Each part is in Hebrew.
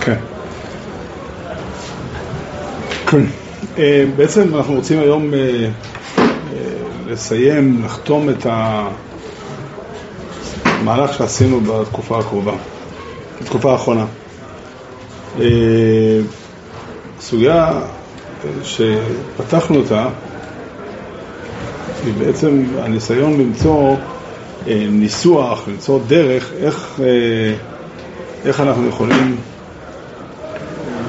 כן. אה, בעצם אנחנו רוצים היום אה, אה, לסיים, לחתום את המהלך שעשינו בתקופה הקרובה, בתקופה האחרונה. סוגיה שפתחנו אותה היא בעצם הניסיון למצוא ניסוח, למצוא דרך, איך, איך אנחנו יכולים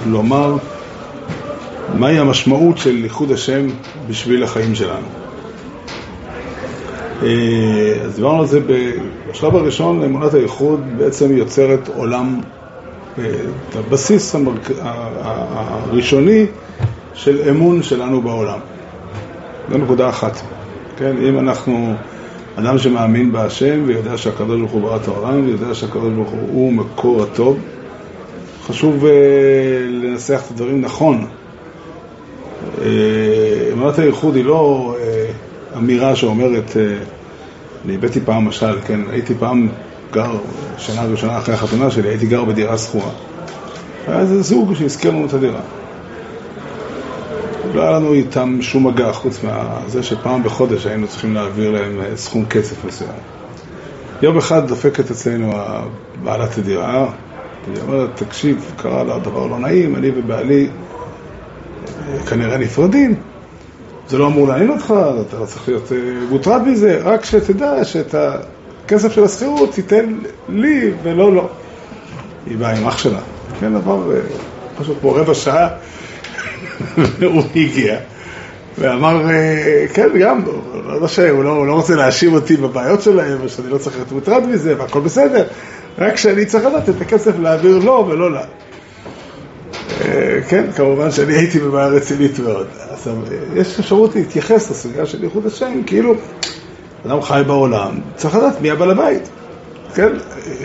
לומר מהי המשמעות של ייחוד השם בשביל החיים שלנו. אה, אז דיברנו על זה בשלב הראשון, אמונת הייחוד בעצם יוצרת עולם, אה, את הבסיס המרק... הראשוני של אמון שלנו בעולם. זו נקודה אחת. כן, אם אנחנו אדם שמאמין בהשם ויודע שהקדוש ברוך הוא ברא את העולם ויודע שהקדוש ברוך הוא מקור הטוב, חשוב uh, לנסח את הדברים נכון. אה, אמונת הייחוד היא לא אה, אמירה שאומרת, אה, אני הבאתי פעם משל, כן, הייתי פעם גר, שנה ראשונה אחרי החתונה שלי, הייתי גר בדירה שכורה. היה איזה זוג שהזכיר לנו את הדירה. לא היה לנו איתם שום מגע חוץ מזה שפעם בחודש היינו צריכים להעביר להם סכום כסף מסוים. יום אחד דופקת אצלנו בעלת הדירה, היא אומרת, תקשיב, קרה לה דבר לא נעים, אני ובעלי כנראה נפרדים. זה לא אמור לעניין אותך, אתה לא צריך להיות אה, מוטרד מזה, רק שתדע שאת הכסף של השכירות תיתן לי ולא לו. היא באה עם אח שלה, כן, עבר אה, פשוט פה רבע שעה, והוא הגיע. ואמר, אה, כן, גם, לא, לא שהוא לא, לא רוצה להאשים אותי בבעיות שלהם, ושאני לא צריך להיות מוטרד מזה, והכל בסדר, רק שאני צריך לדעת את הכסף להעביר לו ולא לה. אה, כן, כמובן שאני הייתי בבעיה רצינית מאוד. אז אה, יש אפשרות להתייחס לסוגיה של ייחוד השם, כאילו, אדם חי בעולם, צריך לדעת מי הבעל הבית. כן,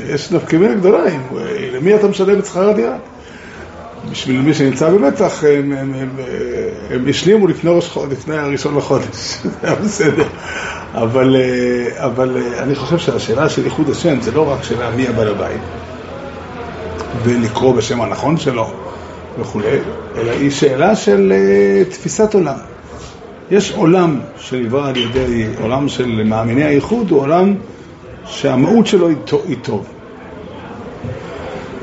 יש נפקמינה גדולה, למי אתה משלם את שכר הדירה? בשביל מי שנמצא במתח, הם, הם, הם, הם השלימו לפני, לפני הראשון לחודש, זה היה בסדר. אבל, אבל אני חושב שהשאלה של ייחוד השם זה לא רק שאלה מי הבעל הבית, ולקרוא בשם הנכון שלו, וכולי, אלא היא שאלה של uh, תפיסת עולם. יש עולם שנברא על ידי, עולם של מאמיני האיחוד, הוא עולם שהמהות שלו היא טוב.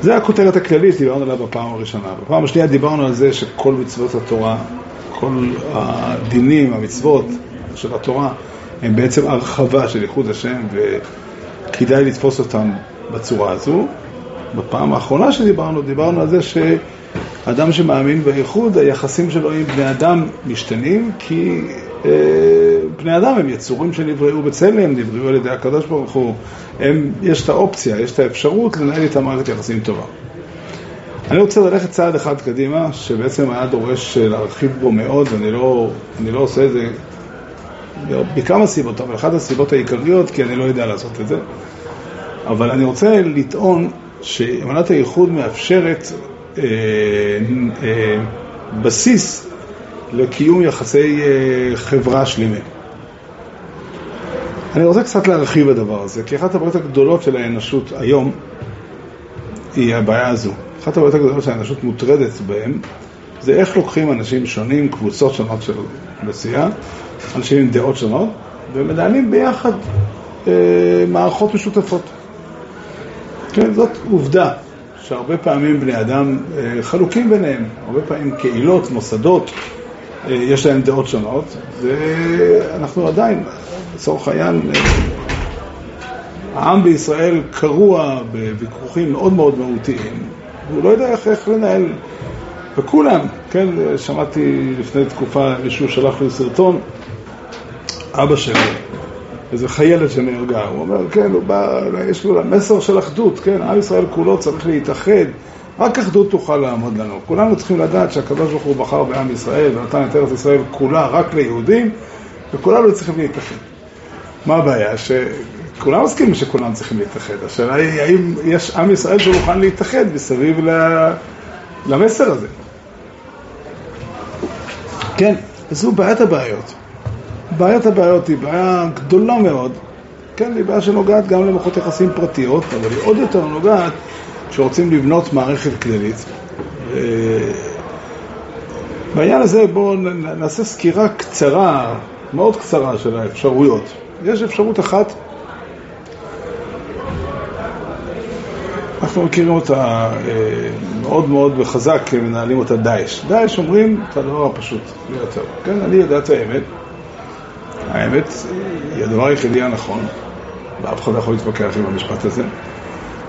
זה הכותרת הכללית שדיברנו עליה בפעם הראשונה. בפעם השנייה דיברנו על זה שכל מצוות התורה, כל הדינים, המצוות של התורה, הם בעצם הרחבה של ייחוד השם, וכדאי לתפוס אותם בצורה הזו. בפעם האחרונה שדיברנו, דיברנו על זה ש... אדם שמאמין בייחוד, היחסים שלו עם בני אדם משתנים, כי אה, בני אדם הם יצורים שנבראו בצלם, נבראו על ידי הקדוש ברוך הוא, הם, יש את האופציה, יש את האפשרות לנהל איתם מערכת יחסים טובה. אני רוצה ללכת צעד אחד קדימה, שבעצם היה דורש להרחיב בו מאוד, ואני לא, לא עושה את זה מכמה סיבות, אבל אחת הסיבות העיקריות, כי אני לא יודע לעשות את זה, אבל אני רוצה לטעון שאמנת הייחוד מאפשרת אה, אה, בסיס לקיום יחסי אה, חברה שלמים. אני רוצה קצת להרחיב בדבר הזה, כי אחת הבעיות הגדולות של האנושות היום היא הבעיה הזו. אחת הבעיות הגדולות שהאנושות מוטרדת בהן זה איך לוקחים אנשים שונים, קבוצות שונות של אוכלוסייה, אנשים עם דעות שונות, ומנהלים ביחד אה, מערכות משותפות. כן, זאת עובדה. שהרבה פעמים בני אדם אה, חלוקים ביניהם, הרבה פעמים קהילות, מוסדות, יש להם דעות שונות, ואנחנו עדיין, לצורך העניין, אה, העם בישראל קרוע בוויכוחים מאוד מאוד מהותיים, והוא לא יודע איך, איך לנהל, וכולם, כן, שמעתי לפני תקופה מישהו שלח לי סרטון, אבא שלי, איזה חיילת שנהרגה, הוא אומר, כן, הוא בא, יש לו מסר של אחדות, כן, עם ישראל כולו צריך להתאחד, רק אחדות תוכל לעמוד לנו. כולנו צריכים לדעת שהקדוש ברוך הוא בחר בעם ישראל ונתן את ארץ ישראל כולה רק ליהודים, וכולנו צריכים להתאחד. מה הבעיה? שכולם מסכימים שכולם צריכים להתאחד. השאלה היא, האם יש עם ישראל שמוכן להתאחד מסביב למסר הזה? כן, זו בעיית הבעיות. בעיית הבעיות היא בעיה גדולה מאוד, כן, היא בעיה שנוגעת גם למערכות יחסים פרטיות, אבל היא עוד יותר נוגעת שרוצים לבנות מערכת כללית. בעניין הזה בואו נעשה סקירה קצרה, מאוד קצרה של האפשרויות. יש אפשרות אחת, אנחנו מכירים אותה אה, מאוד מאוד בחזק, מנהלים אותה דאעש. דאעש אומרים את הדבר הפשוט ביותר. כן, אני יודע את האמת. האמת היא הדבר היחידי הנכון, ואף אחד לא יכול להתווכח עם המשפט הזה.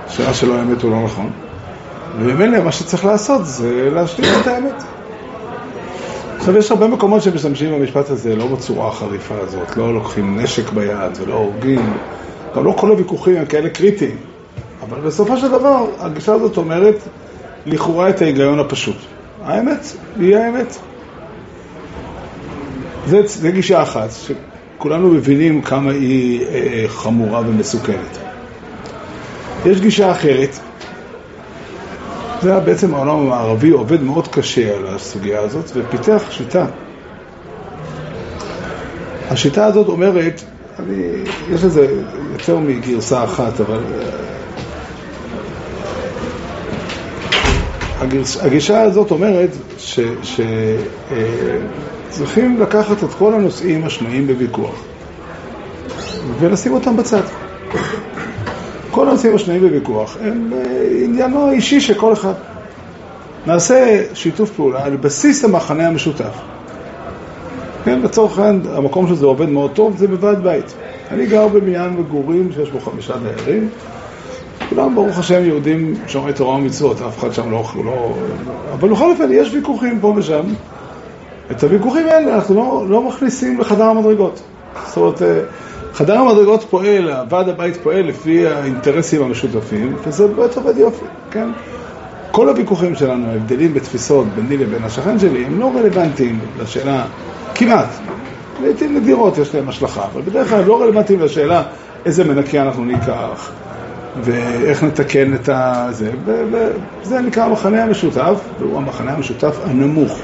שעה שלא האמת הוא לא נכון. וממילא מה שצריך לעשות זה להשלים את האמת. עכשיו, יש הרבה מקומות שמשתמשים במשפט הזה לא בצורה החריפה הזאת, לא לוקחים נשק ביד ולא הורגים, גם לא כל הוויכוחים הם כאלה קריטיים. אבל בסופו של דבר, הגישה הזאת אומרת לכאורה את ההיגיון הפשוט. האמת היא האמת. זו גישה אחת, שכולנו מבינים כמה היא אה, חמורה ומסוכנת. יש גישה אחרת, זה בעצם העולם המערבי עובד מאוד קשה על הסוגיה הזאת ופיתח שיטה. השיטה הזאת אומרת, אני, יש לזה יותר מגרסה אחת, אבל הגרש, הגישה הזאת אומרת שצריכים אה, לקחת את כל הנושאים השנויים בוויכוח ולשים אותם בצד. כל הנושאים השנויים בוויכוח הם אה, עניינו האישי של כל אחד. נעשה שיתוף פעולה על בסיס המחנה המשותף. כן, לצורך העניין, המקום שזה עובד מאוד טוב זה בוועד בית. אני גר בבניין מגורים שיש בו חמישה דיירים, כולם ברוך השם יהודים שומרי תורה ומצוות, אף אחד שם לא... לא... אבל בכל אופן יש ויכוחים פה ושם. את הוויכוחים האלה אנחנו לא, לא מכניסים לחדר המדרגות. זאת אומרת, אה, חדר המדרגות פועל, ועד הבית פועל לפי האינטרסים המשותפים, וזה באמת עובד יופי, כן? כל הוויכוחים שלנו, ההבדלים בתפיסות ביני לבין השכן שלי, הם לא רלוונטיים לשאלה, כמעט. לעיתים נדירות יש להם השלכה, אבל בדרך כלל לא רלוונטיים לשאלה איזה מנקה אנחנו ניקח, ואיך נתקן את זה, וזה נקרא המחנה המשותף, והוא המחנה המשותף הנמוך.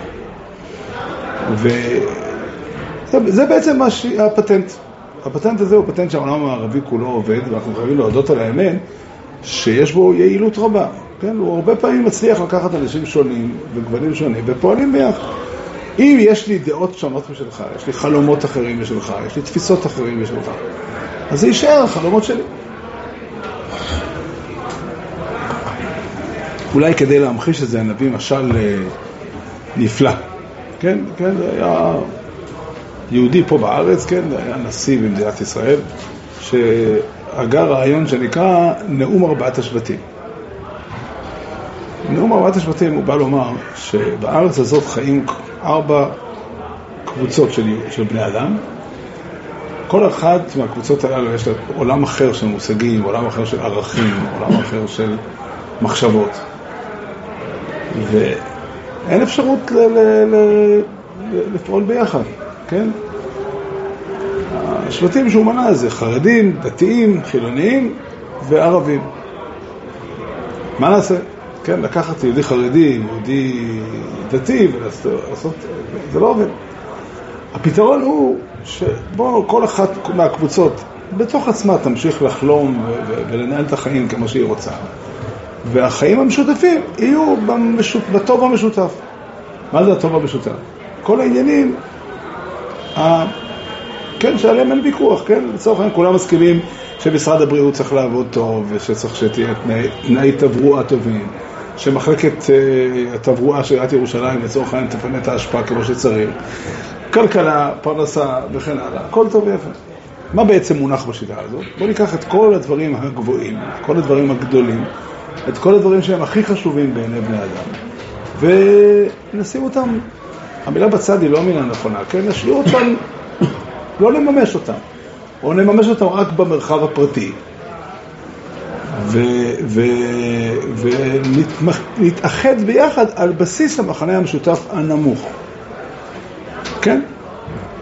וזה בעצם הפטנט. הפטנט הזה הוא פטנט שהעולם המערבי כולו עובד, ואנחנו חייבים להודות על האמת שיש בו יעילות רבה. כן? הוא הרבה פעמים מצליח לקחת אנשים שונים וגוונים שונים ופועלים ביחד. אם יש לי דעות שונות משלך, יש לי חלומות אחרים משלך, יש לי תפיסות אחרים משלך, אז זה יישאר החלומות שלי. אולי כדי להמחיש את זה, נביא משל אה, נפלא. כן, כן, זה היה יהודי פה בארץ, כן, היה נשיא במדינת ישראל, שהגה רעיון שנקרא נאום ארבעת השבטים. נאום ארבעת השבטים הוא בא לומר שבארץ הזאת חיים ארבע קבוצות של, של בני אדם. כל אחת מהקבוצות הללו יש לה עולם אחר של מושגים, עולם אחר של ערכים, עולם אחר של מחשבות. ואין אפשרות ל- ל- ל- לפעול ביחד, כן? השבטים שהוא מנה זה חרדים, דתיים, חילוניים וערבים. מה נעשה? כן, לקחת יהודי חרדי, יהודי דתי ולעשות, זה לא עובד. הפתרון הוא שבואו כל אחת מהקבוצות בתוך עצמה תמשיך לחלום ולנהל את החיים כמו שהיא רוצה. והחיים המשותפים יהיו במשות... בטוב המשותף. מה זה הטוב המשותף? כל העניינים. כן, שעליהם אין ויכוח, כן? לצורך העניין כולם מסכימים שמשרד הבריאות צריך לעבוד טוב, ושצריך שתהיה תנאי, תנאי תברואה טובים, שמחלקת uh, התברואה של עיריית ירושלים לצורך העניין תפנה את ההשפעה כמו שצריך, כלכלה, פרנסה וכן הלאה, הכל טוב ויפה. מה בעצם מונח בשיטה הזאת? בואו ניקח את כל הדברים הגבוהים, כל הדברים הגדולים, את כל הדברים שהם הכי חשובים בעיני בני אדם, ונשים אותם, המילה בצד היא לא המילה נכונה, כן? נשאיר אותם, לא לממש אותם, או נממש אותם רק במרחב הפרטי. ונתאחד ביחד על בסיס המחנה המשותף הנמוך. כן?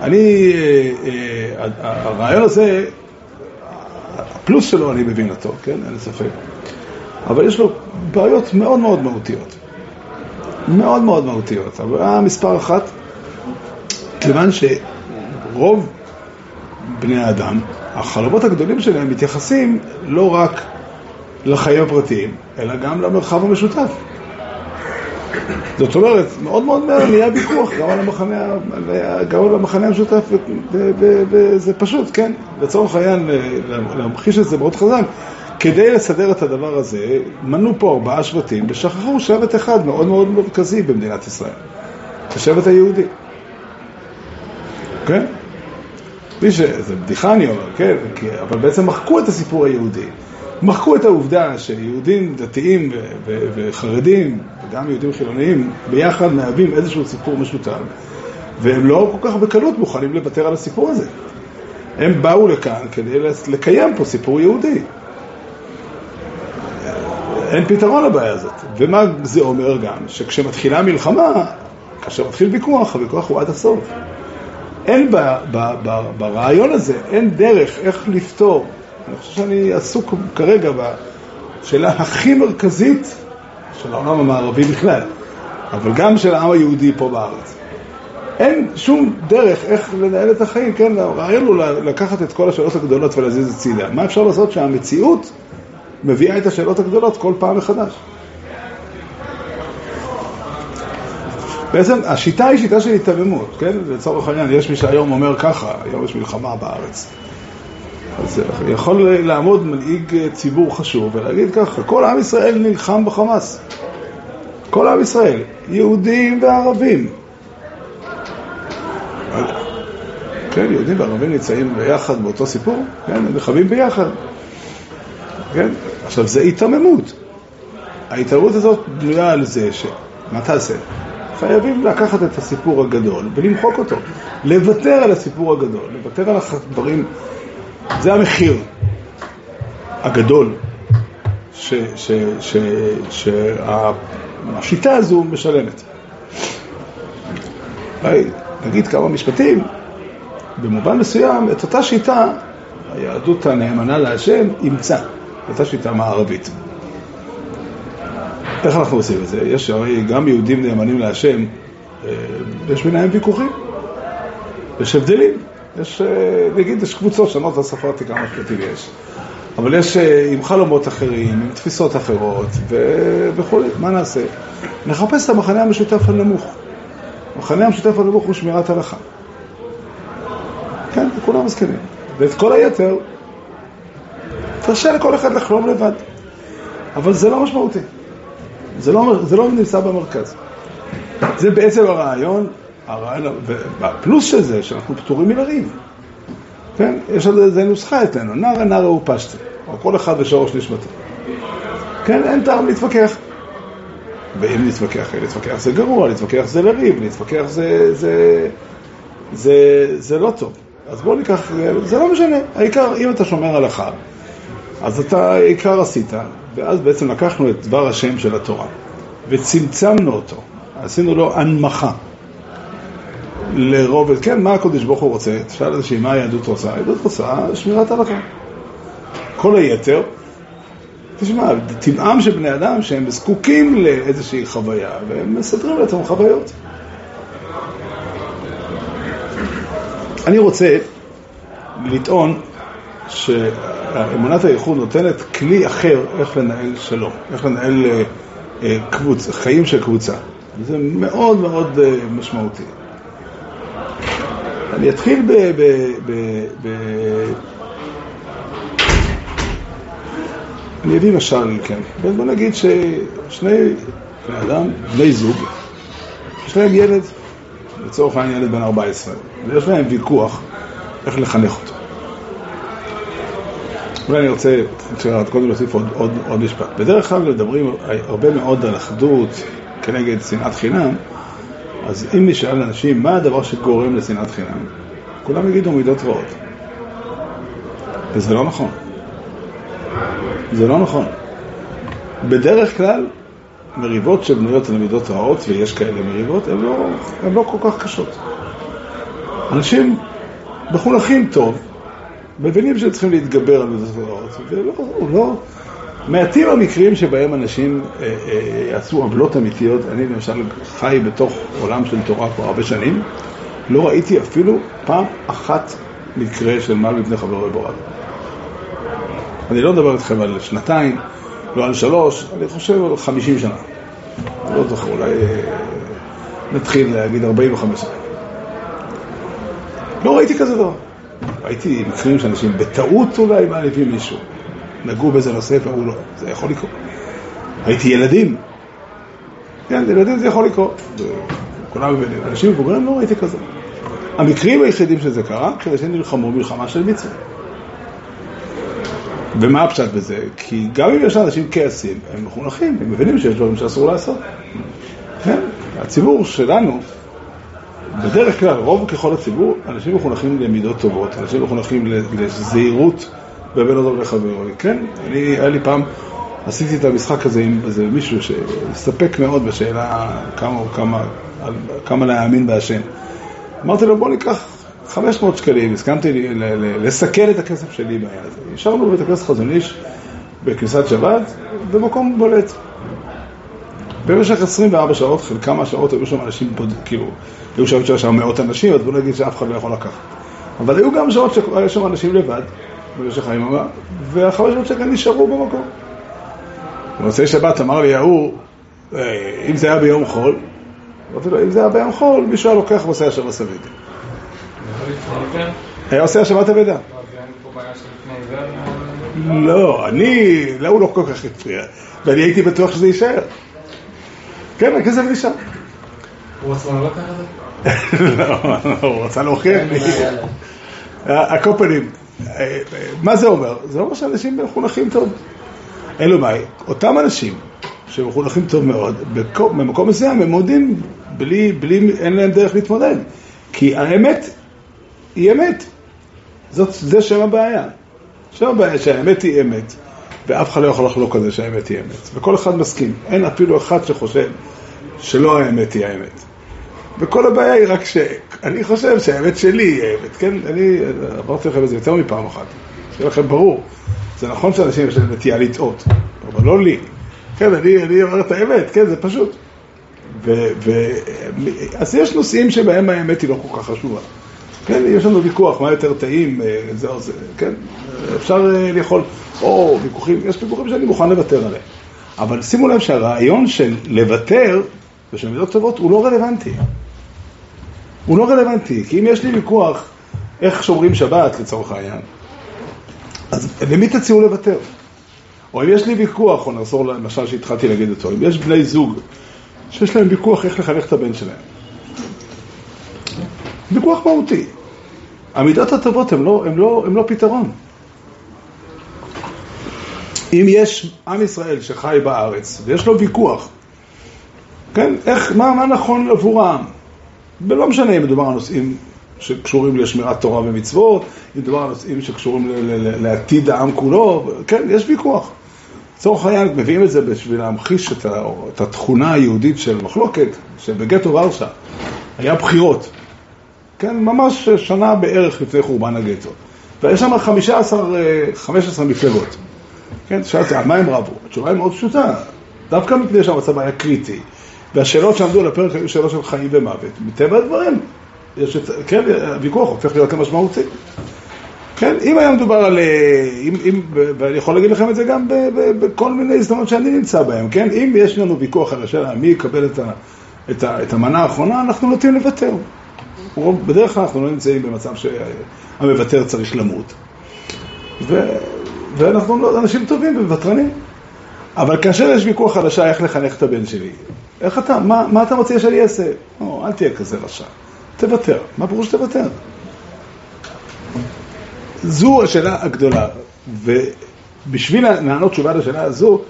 אני, אה, אה, הרעיון הזה, הפלוס שלו אני מבין אותו, כן? אין ספק. אבל יש לו בעיות מאוד מאוד מהותיות. מאוד מאוד מהותיות. הבעיה מספר אחת, כיוון שרוב בני האדם, החלומות הגדולים שלהם מתייחסים לא רק לחיים הפרטיים, אלא גם למרחב המשותף. זאת אומרת, מאוד מאוד מהר נהיה ויכוח גם על המחנה, גם על המחנה המשותף, וזה פשוט, כן, לצורך העניין, להמחיש את זה מאוד חזק, כדי לסדר את הדבר הזה, מנו פה ארבעה שבטים ושכחו שבט אחד מאוד מאוד מרכזי במדינת ישראל, השבט היהודי. כן? מי ש... זה בדיחה אני אומר, כן? אבל בעצם מחקו את הסיפור היהודי. מחקו את העובדה שיהודים דתיים וחרדים, וגם יהודים חילוניים, ביחד מהווים איזשהו סיפור משותף, והם לא כל כך בקלות מוכנים לוותר על הסיפור הזה. הם באו לכאן כדי לקיים פה סיפור יהודי. אין פתרון לבעיה הזאת. ומה זה אומר גם? שכשמתחילה מלחמה, כאשר מתחיל ויכוח, הוויכוח הוא עד הסוף. אין ב, ב, ב, ברעיון הזה, אין דרך איך לפתור. אני חושב שאני עסוק כרגע בשאלה הכי מרכזית של העולם המערבי בכלל, אבל גם של העם היהודי פה בארץ. אין שום דרך איך לנהל את החיים, כן, הרעיון הוא לקחת את כל השאלות הגדולות ולהזיז הצידה. מה אפשר לעשות שהמציאות מביאה את השאלות הגדולות כל פעם מחדש? בעצם השיטה היא שיטה של היתממות, כן? לצורך העניין, יש מי שהיום אומר ככה, היום יש מלחמה בארץ. אז יכול לעמוד מנהיג ציבור חשוב ולהגיד ככה, כל עם ישראל נלחם בחמאס. כל עם ישראל, יהודים וערבים. כן, יהודים וערבים נמצאים ביחד באותו סיפור, כן, הם נלחמים ביחד. כן, עכשיו זה היתממות. ההתערבות הזאת בנויה על זה ש... מה תעשה? חייבים לקחת את הסיפור הגדול ולמחוק אותו, לוותר על הסיפור הגדול, לוותר על הדברים, זה המחיר הגדול שהשיטה הזו משלמת. נגיד כמה משפטים, במובן מסוים, את אותה שיטה, היהדות הנאמנה להשם אימצה, אותה שיטה מערבית. איך אנחנו עושים את זה? יש הרי גם יהודים נאמנים להשם, אה, יש ביניהם ויכוחים, יש הבדלים, יש, אה, נגיד, יש קבוצות שונות, לא ספרתי כמה שקטים יש, אבל יש אה, עם חלומות אחרים, עם תפיסות אחרות וכו', מה נעשה? נחפש את המחנה המשותף הנמוך. המחנה המשותף הנמוך הוא שמירת הלכה. כן, כולם מסכנים. ואת כל היתר, תרשה לכל אחד לחלום לבד. אבל זה לא משמעותי. זה לא, זה לא נמצא במרכז. זה בעצם הרעיון, הרעיון, והפלוס של זה, שאנחנו פטורים מלריב. כן? יש על זה נוסחה אצלנו, נערה נערה ופשטה, או כל אחד בשורש נשמתו. כן? אין טעם להתווכח. ואם נתווכח, להתווכח זה גרוע, להתווכח זה לריב, להתווכח זה, זה, זה, זה לא טוב. אז בואו ניקח, זה לא משנה, העיקר, אם אתה שומר הלכה, אז אתה העיקר עשית, ואז בעצם לקחנו את דבר השם של התורה וצמצמנו אותו, עשינו לו הנמכה לרובד, כן, מה הקודש ברוך הוא רוצה? תשאל איזושהי, מה היהדות רוצה? היהדות רוצה שמירת הלכה. כל היתר, תשמע, טבעם של בני אדם שהם זקוקים לאיזושהי חוויה והם מסדרים לעצמם חוויות. אני רוצה לטעון ש... אמונת הייחוד נותנת כלי אחר איך לנהל שלום, איך לנהל אה, אה, קבוצ, חיים של קבוצה. וזה מאוד מאוד אה, משמעותי. אני אתחיל ב... ב, ב, ב אני אביא משל, כן. בוא נגיד ששני בני אדם, בני זוג, יש להם ילד, לצורך העניין ילד בן 14, ויש להם ויכוח איך לחנך אותו. אולי אני רוצה קודם להוסיף עוד, עוד, עוד משפט. בדרך כלל מדברים הרבה מאוד על אחדות כנגד שנאת חינם, אז אם נשאל אנשים מה הדבר שגורם לשנאת חינם, כולם יגידו מידות רעות. וזה לא נכון. זה לא נכון. בדרך כלל, מריבות שבנויות על מידות רעות, ויש כאלה מריבות, הן לא, לא כל כך קשות. אנשים מחונכים טוב, מבינים שהם צריכים להתגבר על מזוזות, ולא, לא, מעטים המקרים שבהם אנשים אה, אה, יעשו עוולות אמיתיות. אני למשל חי בתוך עולם של תורה כבר הרבה שנים, לא ראיתי אפילו פעם אחת מקרה של מוות מפני חברו בבורד. אני לא מדבר איתכם על שנתיים, לא על שלוש, אני חושב על חמישים שנה. לא זוכר, אולי אה, נתחיל להגיד ארבעים וחמש שנה. לא ראיתי כזה דבר. ראיתי מקרים שאנשים בטעות אולי מעליבים מישהו. נגעו באיזה נושא ואמרו לו, זה יכול לקרות. ראיתי ילדים. כן, ילדים זה יכול לקרות. כולם מבינים. אנשים מבוגרים לא ראיתי כזה. המקרים היחידים שזה קרה, כשאנשים נלחמו מלחמה של מצווה. ומה הפשט בזה? כי גם אם יש לאנשים כעסים, הם מחונכים, הם מבינים שיש דברים שאסור לעשות. כן, הציבור שלנו, בדרך כלל, רוב ככל הציבור, אנשים מחונכים למידות טובות, אנשים מחונכים לזהירות בבין אדם לחברו. כן, אני, היה לי פעם, עשיתי את המשחק הזה עם איזה מישהו שהסתפק מאוד בשאלה כמה, כמה, כמה להאמין בהשם. אמרתי לו, בוא ניקח 500 שקלים, הסכמתי לסכן את הכסף שלי בעניין הזה. ישבנו בבית הכנסת חזון איש בכניסת שבת, במקום בולט. במשך 24 שעות, חלקם מהשעות היו שם אנשים, כאילו, היו שעות שהיו שם מאות אנשים, אז בוא נגיד שאף אחד לא יכול לקחת. אבל היו גם שעות שהיו שם אנשים לבד, במשך היממה, וה-500 שקל נשארו במקום. במוצאי שבת אמר לי ההוא, אה, אם זה היה ביום חול, אמרתי לו, אם זה היה ביום חול, מישהו היה לוקח ועושה השם הסבידי. היה עושה השבת אבדה. לא, אני, לא, הוא לא כל כך הפריע, ואני הייתי בטוח שזה יישאר. כן, הכסף נשאר. הוא עצמו לא לקח את זה? לא, הוא רצה להוכיח לי. הקופנים, מה זה אומר? זה אומר שאנשים מחונכים טוב. אלו מאי, אותם אנשים שמחונכים טוב מאוד, במקום מסוים הם מודים בלי, בלי, אין להם דרך להתמודד. כי האמת היא אמת. זאת, זה שם הבעיה. שם הבעיה שהאמת היא אמת, ואף אחד לא יכול לחלוק על זה שהאמת היא אמת. וכל אחד מסכים. אין אפילו אחד שחושב שלא האמת היא האמת. וכל הבעיה היא רק שאני חושב שהאמת שלי היא האמת, כן? אני אמרתי לכם את זה יותר מפעם אחת. שיהיה לכם ברור. זה נכון שאנשים יש להם נטייה לטעות, אבל לא לי. כן, אני, אני אומר את האמת, כן, זה פשוט. ו, ו, אז יש נושאים שבהם האמת היא לא כל כך חשובה. כן, יש לנו ויכוח, מה יותר טעים, אה, זה או זה, כן? אפשר אה, לאכול, או ויכוחים, יש ויכוחים שאני מוכן לוותר עליהם. אבל שימו לב שהרעיון של לוותר ושל מידות טובות הוא לא רלוונטי. הוא לא רלוונטי, כי אם יש לי ויכוח איך שומרים שבת לצורך העניין, אז למי תציעו לוותר? או אם יש לי ויכוח, או נחזור למשל שהתחלתי להגיד אותו, אם יש בני זוג שיש להם ויכוח איך לחנך את הבן שלהם, ויכוח מהותי. המידות הטובות הן לא, לא, לא פתרון. אם יש עם ישראל שחי בארץ ויש לו ויכוח, כן, איך, מה, מה נכון עבור העם? ולא משנה אם מדובר על נושאים שקשורים לשמירת תורה ומצוות, אם מדובר על נושאים שקשורים לעתיד העם כולו, כן, יש ויכוח. לצורך העניין, מביאים את זה בשביל להמחיש את, ה, את התכונה היהודית של מחלוקת, שבגטו ורשה היה בחירות. כן, ממש שנה בערך לפני חורבן הגטו. ויש שם 15, 15 מפלגות. כן, שאלתי, על מה הם רבו? התשובה היא מאוד פשוטה. דווקא מפני שהמצב היה קריטי, והשאלות שעמדו על הפרק היו שאלות של חיים ומוות. מטבע הדברים, יש את, כן, הוויכוח הופך להיות למשמעותי. כן, אם היה מדובר על, אה, אם, אם, ואני יכול להגיד לכם את זה גם בכל מיני הזדמנות שאני נמצא בהם, כן, אם יש לנו ויכוח על השאלה מי יקבל את, ה, את, ה, את המנה האחרונה, אנחנו נוטים לוותר. בדרך כלל אנחנו לא נמצאים במצב שהמוותר צריך למות. ו, ואנחנו לא אנשים טובים וותרנים. אבל כאשר יש ויכוח על השעה איך לחנך את הבן שלי, איך אתה, מה, מה אתה מציע שאני אעשה? או, אל תהיה כזה רשע, תוותר. מה פירוש תוותר? זו השאלה הגדולה, ובשביל לענות תשובה לשאלה הזו,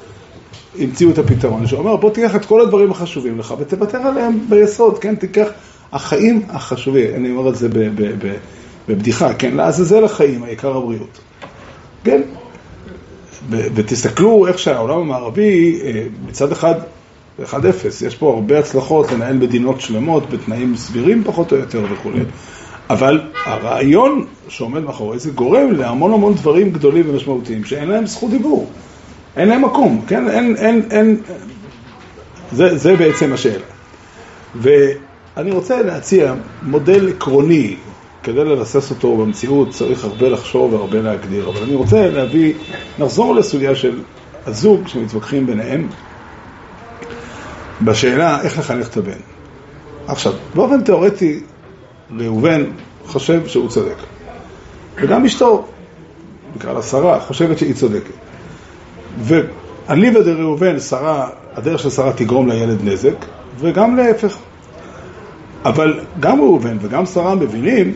המציאו את הפתרון, שאומר בוא תיקח את כל הדברים החשובים לך ותוותר עליהם ביסוד, כן? תיקח החיים החשובים, אני אומר את זה בבדיחה, כן? לעזאזל החיים, העיקר הבריאות. כן? ותסתכלו איך שהעולם המערבי, אה, מצד אחד, 1-0, יש פה הרבה הצלחות לנהל מדינות שלמות בתנאים סבירים פחות או יותר וכולי. אבל הרעיון שעומד מאחורי זה גורם להמון המון דברים גדולים ומשמעותיים שאין להם זכות דיבור, אין להם מקום, כן? אין, אין, אין... זה, זה בעצם השאלה. ואני רוצה להציע מודל עקרוני, כדי לבסס אותו במציאות צריך הרבה לחשוב והרבה להגדיר, אבל אני רוצה להביא, נחזור לסוגיה של הזוג שמתווכחים ביניהם בשאלה איך לחנך את הבן. עכשיו, באופן תיאורטי, ראובן חושב שהוא צודק. וגם אשתו, נקרא לה שרה, חושבת שהיא צודקת. ואליבא דראובן, שרה, הדרך של שרה תגרום לילד נזק, וגם להפך. אבל גם ראובן וגם שרה מבינים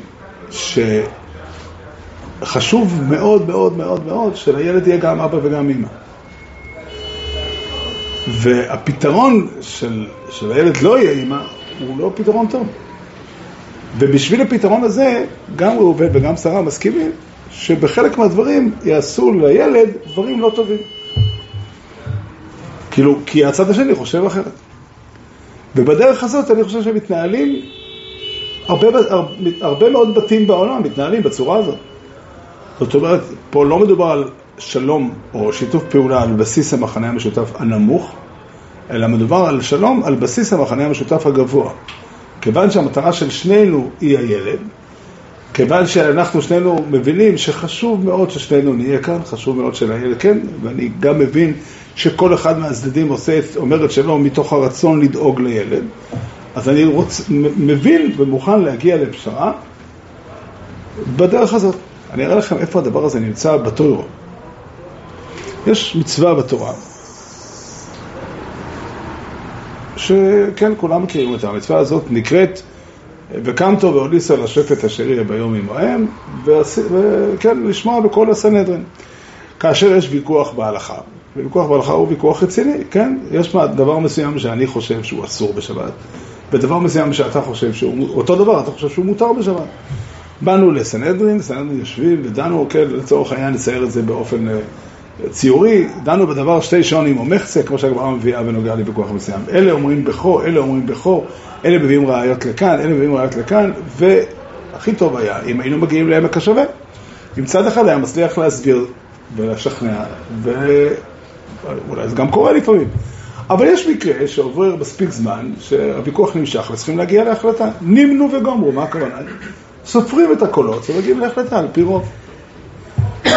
שחשוב מאוד מאוד מאוד מאוד שלילד יהיה גם אבא וגם אמא. והפתרון של, של הילד לא יהיה אימא הוא לא פתרון טוב. ובשביל הפתרון הזה, גם ראובן וגם שרה מסכימים שבחלק מהדברים יעשו לילד דברים לא טובים. כאילו, כי הצד השני חושב אחרת. ובדרך הזאת אני חושב שמתנהלים, הרבה, הרבה, הרבה מאוד בתים בעולם מתנהלים בצורה הזאת. זאת אומרת, פה לא מדובר על שלום או שיתוף פעולה על בסיס המחנה המשותף הנמוך, אלא מדובר על שלום על בסיס המחנה המשותף הגבוה. כיוון שהמטרה של שנינו היא הילד, כיוון שאנחנו שנינו מבינים שחשוב מאוד ששנינו נהיה כאן, חשוב מאוד שלילד כן, ואני גם מבין שכל אחד מהצדדים עושה, אומר את שלו מתוך הרצון לדאוג לילד, אז אני רוצ, מבין ומוכן להגיע לפשרה בדרך הזאת. אני אראה לכם איפה הדבר הזה נמצא בתורה. יש מצווה בתורה, שכן, כולם מכירים אותה. המצווה הזאת נקראת וקמתו והוליסו לשפט אשר יהיה ביום עמהם, וכן, לשמוע בכל הסנהדרין. כאשר יש ויכוח בהלכה, וויכוח בהלכה הוא ויכוח רציני, כן? יש דבר מסוים שאני חושב שהוא אסור בשבת, ודבר מסוים שאתה חושב שהוא, אותו דבר, אתה חושב שהוא מותר בשבת. באנו לסנהדרין, סנהדרין יושבים ודנו, כן, לצורך העניין נצייר את זה באופן אה, ציורי, דנו בדבר שתי שונים או מחצה, כמו שהגמרא מביאה בנוגע לוויכוח מסוים. אלה אומרים בכור, אלה אומרים בכור, אלה מביאים ראיות לכאן, אלה מביאים ראיות לכאן, והכי טוב היה אם היינו מגיעים לעמק השווה. אם צד אחד היה מצליח להסביר ולשכנע, ואולי זה גם קורה לפעמים. אבל יש מקרה שעובר מספיק זמן, שהוויכוח נמשך וצריכים להגיע להחלטה. נמנו וגמרו, מה הכוונה? סופרים את הקולות ומגיעים להחלטה על פי רוב.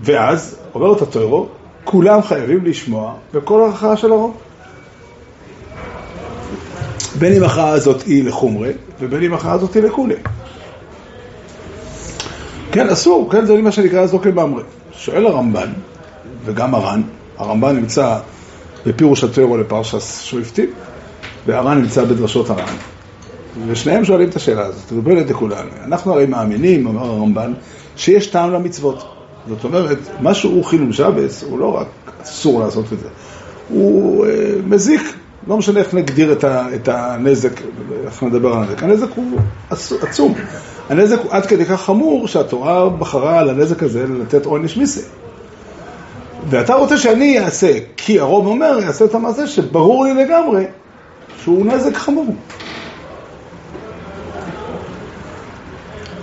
ואז, אומרת הטוירו, כולם חייבים לשמוע בכל הכרעה של הרוב. בין אם הכרעה הזאת היא לחומרה, ובין אם הכרעה הזאת היא לכולי. כן, אסור, כן, זה מה שנקרא זוקי במרי. שואל הרמב"ן, וגם הר"ן, הרמב"ן נמצא בפירוש הטוירו לפרשת שריפטים, והר"ן נמצא בדרשות הר"ן. ושניהם שואלים את השאלה הזאת, רובנו לכולנו. אנחנו הרי מאמינים, אומר הרמב"ן, שיש טעם למצוות. זאת אומרת, מה שהוא חילול שבס, הוא לא רק אסור לעשות את זה, הוא uh, מזיק, לא משנה איך נגדיר את, ה, את הנזק, איך נדבר על הנזק, הנזק הוא עצום. הנזק הוא עד כדי כך חמור שהתורה בחרה על הנזק הזה לתת עונש מיסי. ואתה רוצה שאני אעשה, כי הרוב אומר, יעשה את המעשה שברור לי לגמרי שהוא נזק חמור.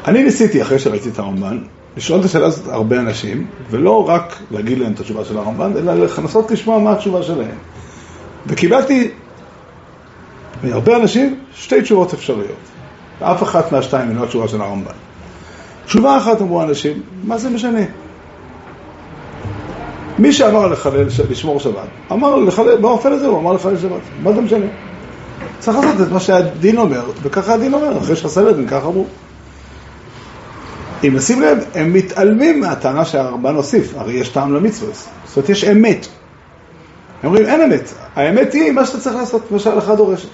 אני ניסיתי, אחרי שראיתי את הרמב"ן, לשאול את השאלה הזאת הרבה אנשים, ולא רק להגיד להם את התשובה של הרמב"ן, אלא לנסות לשמוע מה התשובה שלהם. וקיבלתי מהרבה אנשים שתי תשובות אפשריות. ואף אחת מהשתיים היא לא התשובה של הרמב"ן. תשובה אחת אמרו אנשים, מה זה משנה? מי שאמר לחלל, לשמור שבת, אמר לחלל, באופן הזה הוא אמר לחלל שבת, מה זה משנה? צריך לעשות את מה שהדין אומר, וככה הדין אומר, אחרי שהסלדין ככה אמרו. אם נשים לב, הם מתעלמים מהטענה שהרמב"ן הוסיף, הרי יש טעם למצווה, זאת אומרת יש אמת. הם אומרים אין אמת, האמת היא מה שאתה צריך לעשות, מה שההלכה דורשת.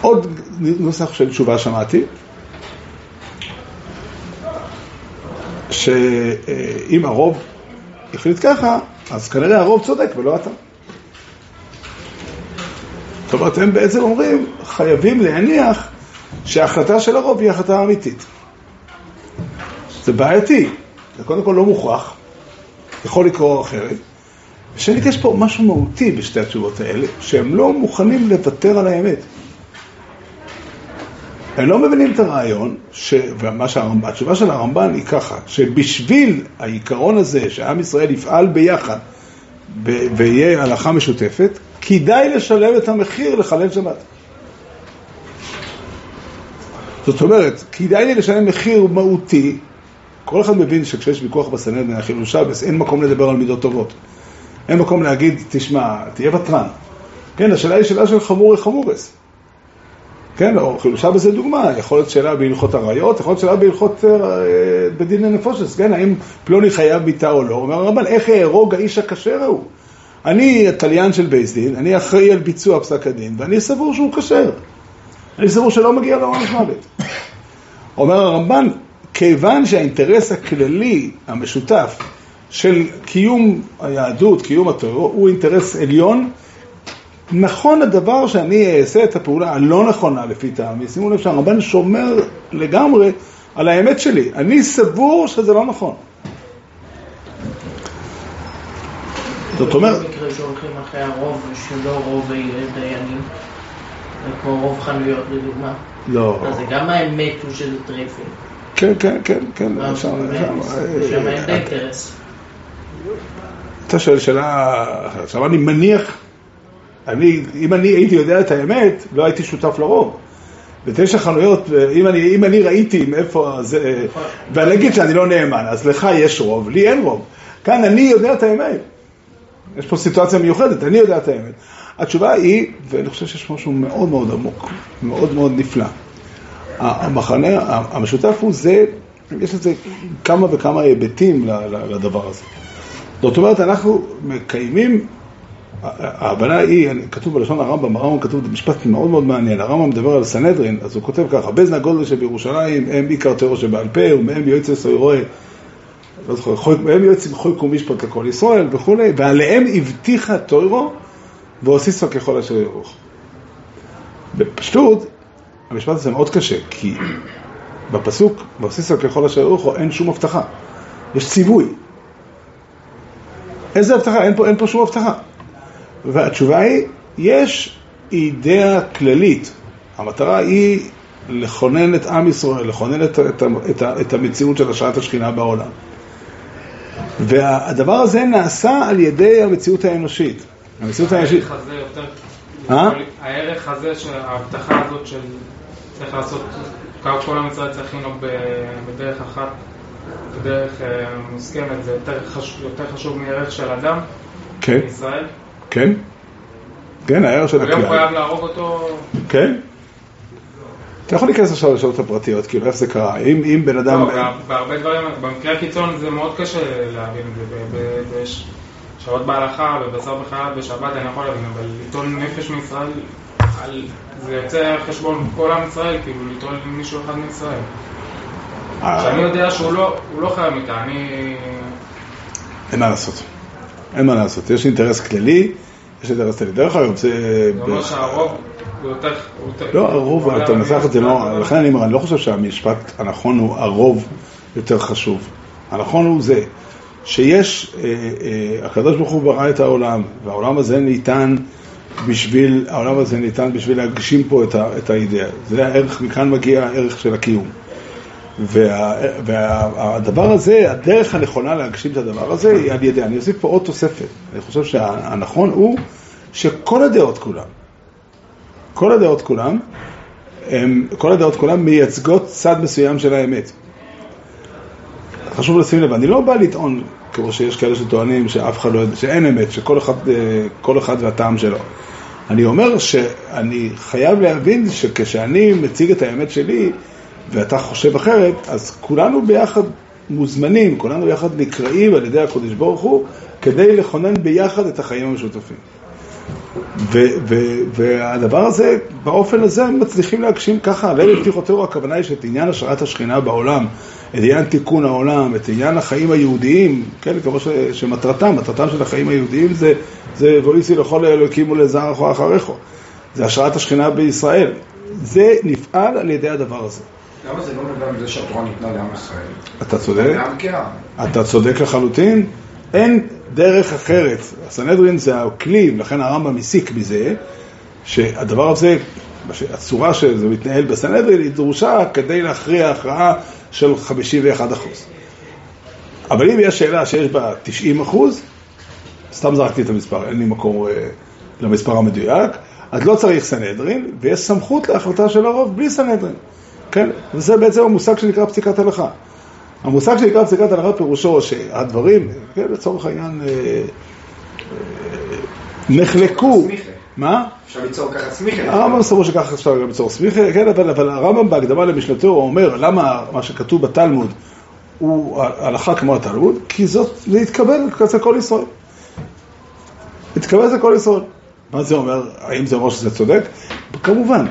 עוד נוסח של תשובה שמעתי, שאם הרוב החליט ככה, אז כנראה הרוב צודק ולא אתה. זאת אומרת, הם בעצם אומרים, חייבים להניח שההחלטה של הרוב היא החלטה אמיתית. זה בעייתי, זה קודם כל לא מוכרח, יכול לקרוא אחרת. ושנית, יש פה משהו מהותי בשתי התשובות האלה, שהם לא מוכנים לוותר על האמת. הם לא מבינים את הרעיון, ש... ומה שהרמב"ן, התשובה של הרמב"ן היא ככה, שבשביל העיקרון הזה שעם ישראל יפעל ביחד ב... ויהיה הלכה משותפת, כדאי לשלם את המחיר לחלל שבת. זאת אומרת, כדאי לי לשלם מחיר מהותי, כל אחד מבין שכשיש ויכוח בסנהדרין על חילול שבס, אין מקום לדבר על מידות טובות. אין מקום להגיד, תשמע, תהיה ותרן. כן, השאלה היא שאלה של חמורי חמורס. כן, או חילול שבס זה דוגמה, יכול להיות שאלה בהלכות עריות, יכול להיות שאלה בהלכות אה, בדיני נפושס, כן, האם פלוני חייב מיתה או לא. אומר הרמב"ן, איך אהרוג האיש הכשר ההוא? אני התליין של בייס דין, אני אחראי על ביצוע פסק הדין, ואני סבור שהוא כשר. אני סבור שלא מגיע לו עונש מוות. אומר הרמב"ן, כיוון שהאינטרס הכללי המשותף של קיום היהדות, קיום הטרור, הוא אינטרס עליון, נכון הדבר שאני אעשה את הפעולה הלא נכונה לפי טעמי, שימו לב שהרמב"ן שומר לגמרי על האמת שלי, אני סבור שזה לא נכון. זאת אומרת... במקרה שהולכים אחרי הרוב שלא רוב דיינים, כמו רוב חנויות לדוגמה. לא. אז זה גם האמת הוא שזה טרפים. כן, כן, כן, כן. שם אין אה, אינטרס. אתה שואל שאלה, עכשיו אני מניח, אני, אם אני הייתי יודע את האמת, לא הייתי שותף לרוב. בתשע חנויות, אם אני, אם אני ראיתי מאיפה זה, ואני אגיד שאני לא נאמן, אז לך יש רוב, לי אין רוב. כאן אני יודע את האמת. יש פה סיטואציה מיוחדת, אני יודע את האמת. התשובה היא, ואני חושב שיש משהו מאוד מאוד עמוק, מאוד מאוד נפלא. המחנה המשותף הוא זה, יש לזה כמה וכמה היבטים לדבר הזה. זאת אומרת, אנחנו מקיימים, ההבנה היא, כתוב בלשון הרמב"ם, הרמב"ם כתוב משפט מאוד מאוד מעניין, הרמב"ם מדבר על סנהדרין, אז הוא כותב ככה, בזנה גודל שבירושלים, הם עיקר טרור שבעל פה, ומהם יועץ סוירוי, לא זוכר, והם יועצים חוי משפט לכל ישראל וכולי, ועליהם הבטיחה טוירו והוסיסו ככל אשר ירוך. בפשטות, המשפט הזה מאוד קשה, כי בפסוק, והוסיסו ככל אשר ירוך, אין שום הבטחה. יש ציווי. איזה הבטחה? אין פה, אין פה שום הבטחה. והתשובה היא, יש אידאה כללית. המטרה היא לכונן את עם ישראל, לכונן את, את, את, את המציאות של השעת השכינה בעולם. והדבר הזה נעשה על ידי המציאות האנושית. המציאות האנושית... הערך הזה יותר... אה? הערך הזה, ההבטחה הזאת של צריך לעשות, כל ישראל צריך לנהוג בדרך אחת, בדרך אה, מוסכמת, זה יותר חשוב, מערך של אדם כן. בישראל. כן. כן, הערך של הכלל. וגם חייב להרוג אותו... כן. אתה יכול להיכנס עכשיו לשאלות הפרטיות, כאילו איך זה קרה, אם, אם בן אדם... לא, בהרבה דברים, במקרה הקיצון זה מאוד קשה להבין את זה, שעות בהלכה ובשר בחייו בשבת אני יכול להבין, אבל ליטול נפש מישראל, זה יוצא חשבון כל עם ישראל, כאילו ליטול מישהו אחד מישראל. אה. שאני יודע שהוא לא, לא חייב מיתה, אני... אין מה לעשות, אין מה לעשות, יש אינטרס כללי, יש אינטרס כללי. דרך אגב, זה... זה אומר שהרוב... לא, הרוב, אתה מנסח את זה לא, לכן אני אומר, אני לא חושב שהמשפט הנכון הוא הרוב יותר חשוב. הנכון הוא זה, שיש, אה, אה, הקדוש ברוך הוא ברא את העולם, והעולם הזה ניתן בשביל, העולם הזה ניתן בשביל להגשים פה את, ה, את האידאה. זה הערך, מכאן מגיע הערך של הקיום. וה, והדבר הזה, הדרך הנכונה להגשים את הדבר הזה היא על ידי, אני אוסיף פה עוד תוספת. אני חושב שהנכון הוא שכל הדעות כולם, כל הדעות כולם, הם, כל הדעות כולם מייצגות צד מסוים של האמת. חשוב לשים לב, אני לא בא לטעון, כמו שיש כאלה שטוענים שאף אחד לא יודע, שאין אמת, שכל אחד, אה, אחד והטעם שלו. אני אומר שאני חייב להבין שכשאני מציג את האמת שלי ואתה חושב אחרת, אז כולנו ביחד מוזמנים, כולנו ביחד נקראים על ידי הקודש ברוך הוא כדי לכונן ביחד את החיים המשותפים. והדבר הזה, באופן הזה מצליחים להגשים ככה, ליל פתיחותירו, הכוונה היא שאת עניין השראת השכינה בעולם, את עניין תיקון העולם, את עניין החיים היהודיים, כן, כמו ש, שמטרתם, מטרתם של החיים היהודיים זה, זה ואיסי לכל האלוקים ולזרח או אחריך, זה השראת השכינה בישראל. זה נפעל על ידי הדבר הזה. למה זה לא נובע מזה שהתורה ניתנה לעם ישראל? אתה צודק. לעם כעם. אתה צודק לחלוטין. אין דרך אחרת. הסנהדרין זה הכלי, ולכן הרמב"ם הסיק מזה, שהדבר הזה, הצורה שזה מתנהל בסנהדרין, היא דרושה כדי להכריע הכרעה של 51 אחוז. אבל אם יש שאלה שיש בה 90 אחוז, סתם זרקתי את המספר, אין לי מקור אה, למספר המדויק, אז לא צריך סנהדרין, ויש סמכות להחלטה של הרוב בלי סנהדרין. כן? וזה בעצם המושג שנקרא פסיקת הלכה. המושג שנקרא פסיקת הלכה פירושו שהדברים, כן, לצורך העניין, אה, אה, נחלקו. מה? אפשר ליצור ככה סמיכה. הרמב"ם סבור שככה אפשר גם ליצור סמיכה, כן, אבל, אבל הרמב"ם בהקדמה למשנתו אומר למה מה שכתוב בתלמוד הוא הלכה כמו התלמוד, כי זאת, זה התקבל אצל כל ישראל. התקבל אצל כל ישראל. מה זה אומר? האם זה אומר שזה צודק? כמובן.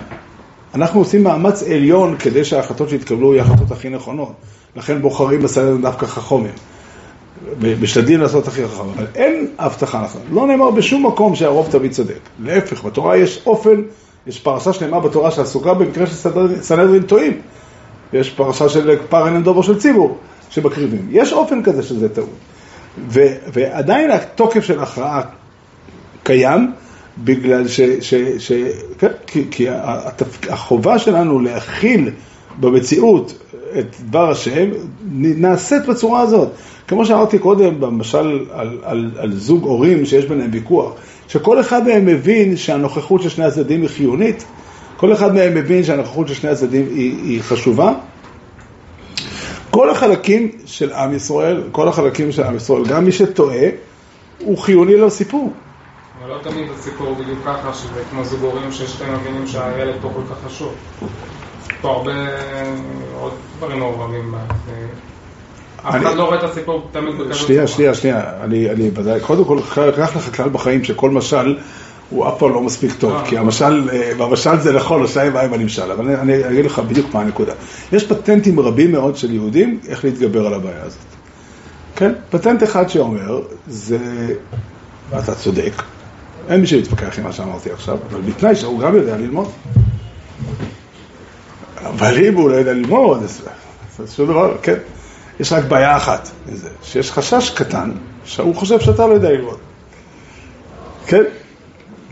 אנחנו עושים מאמץ עליון כדי שההחלטות שיתקבלו יהיו ההחלטות הכי נכונות. לכן בוחרים בסנדרין דווקא חכומים. משתדלים לעשות הכי חכם, אבל אין הבטחה נכון. לא נאמר בשום מקום שהרוב תמיד צודק. להפך, בתורה יש אופן, יש פרשה שלמה בתורה שעסוקה במקרה של סנהדרין- סנהדרין טועים. יש פרשה של פרן אנדובו של ציבור שמקריבים. יש אופן כזה שזה טעות. ועדיין התוקף של ההכרעה קיים, בגלל ש... ש, ש כן, כי, כי התפ... החובה שלנו להכיל במציאות את דבר השם נעשית בצורה הזאת. כמו שאמרתי קודם, במשל על, על, על זוג הורים שיש ביניהם ויכוח, שכל אחד מהם מבין שהנוכחות של שני הצדדים היא חיונית, כל אחד מהם מבין שהנוכחות של שני הצדדים היא, היא חשובה. כל החלקים של עם ישראל, כל החלקים של עם ישראל, גם מי שטועה, הוא חיוני לסיפור. לא תמיד הסיפור בדיוק ככה, שזה כמו זוג הורים ששתיהם מבינים שהילד פה כל כך חשוב. פה הרבה עוד דברים מעורבים. זה- אף אחד לא רואה את הסיפור תמיד בכזאת שנייה. שנייה, שנייה, אני, אני ודאי, קודם כל, קח לך כלל בחיים שכל משל הוא אף פעם לא מספיק טוב, אה. כי המשל, אה, במשל זה נכון, השאלה מה עם הנמשל, אבל אני, אני אגיד לך בדיוק מה הנקודה. יש פטנטים רבים מאוד של יהודים איך להתגבר על הבעיה הזאת. כן? פטנט אחד שאומר, זה, ואתה צודק, אין מי שיתווכח עם מה שאמרתי עכשיו, אבל בתנאי שהוא גם יודע ללמוד. אבל אם הוא לא יודע ללמוד, אז שום דבר, כן. יש רק בעיה אחת מזה, שיש חשש קטן שהוא חושב שאתה לא יודע ללמוד. כן?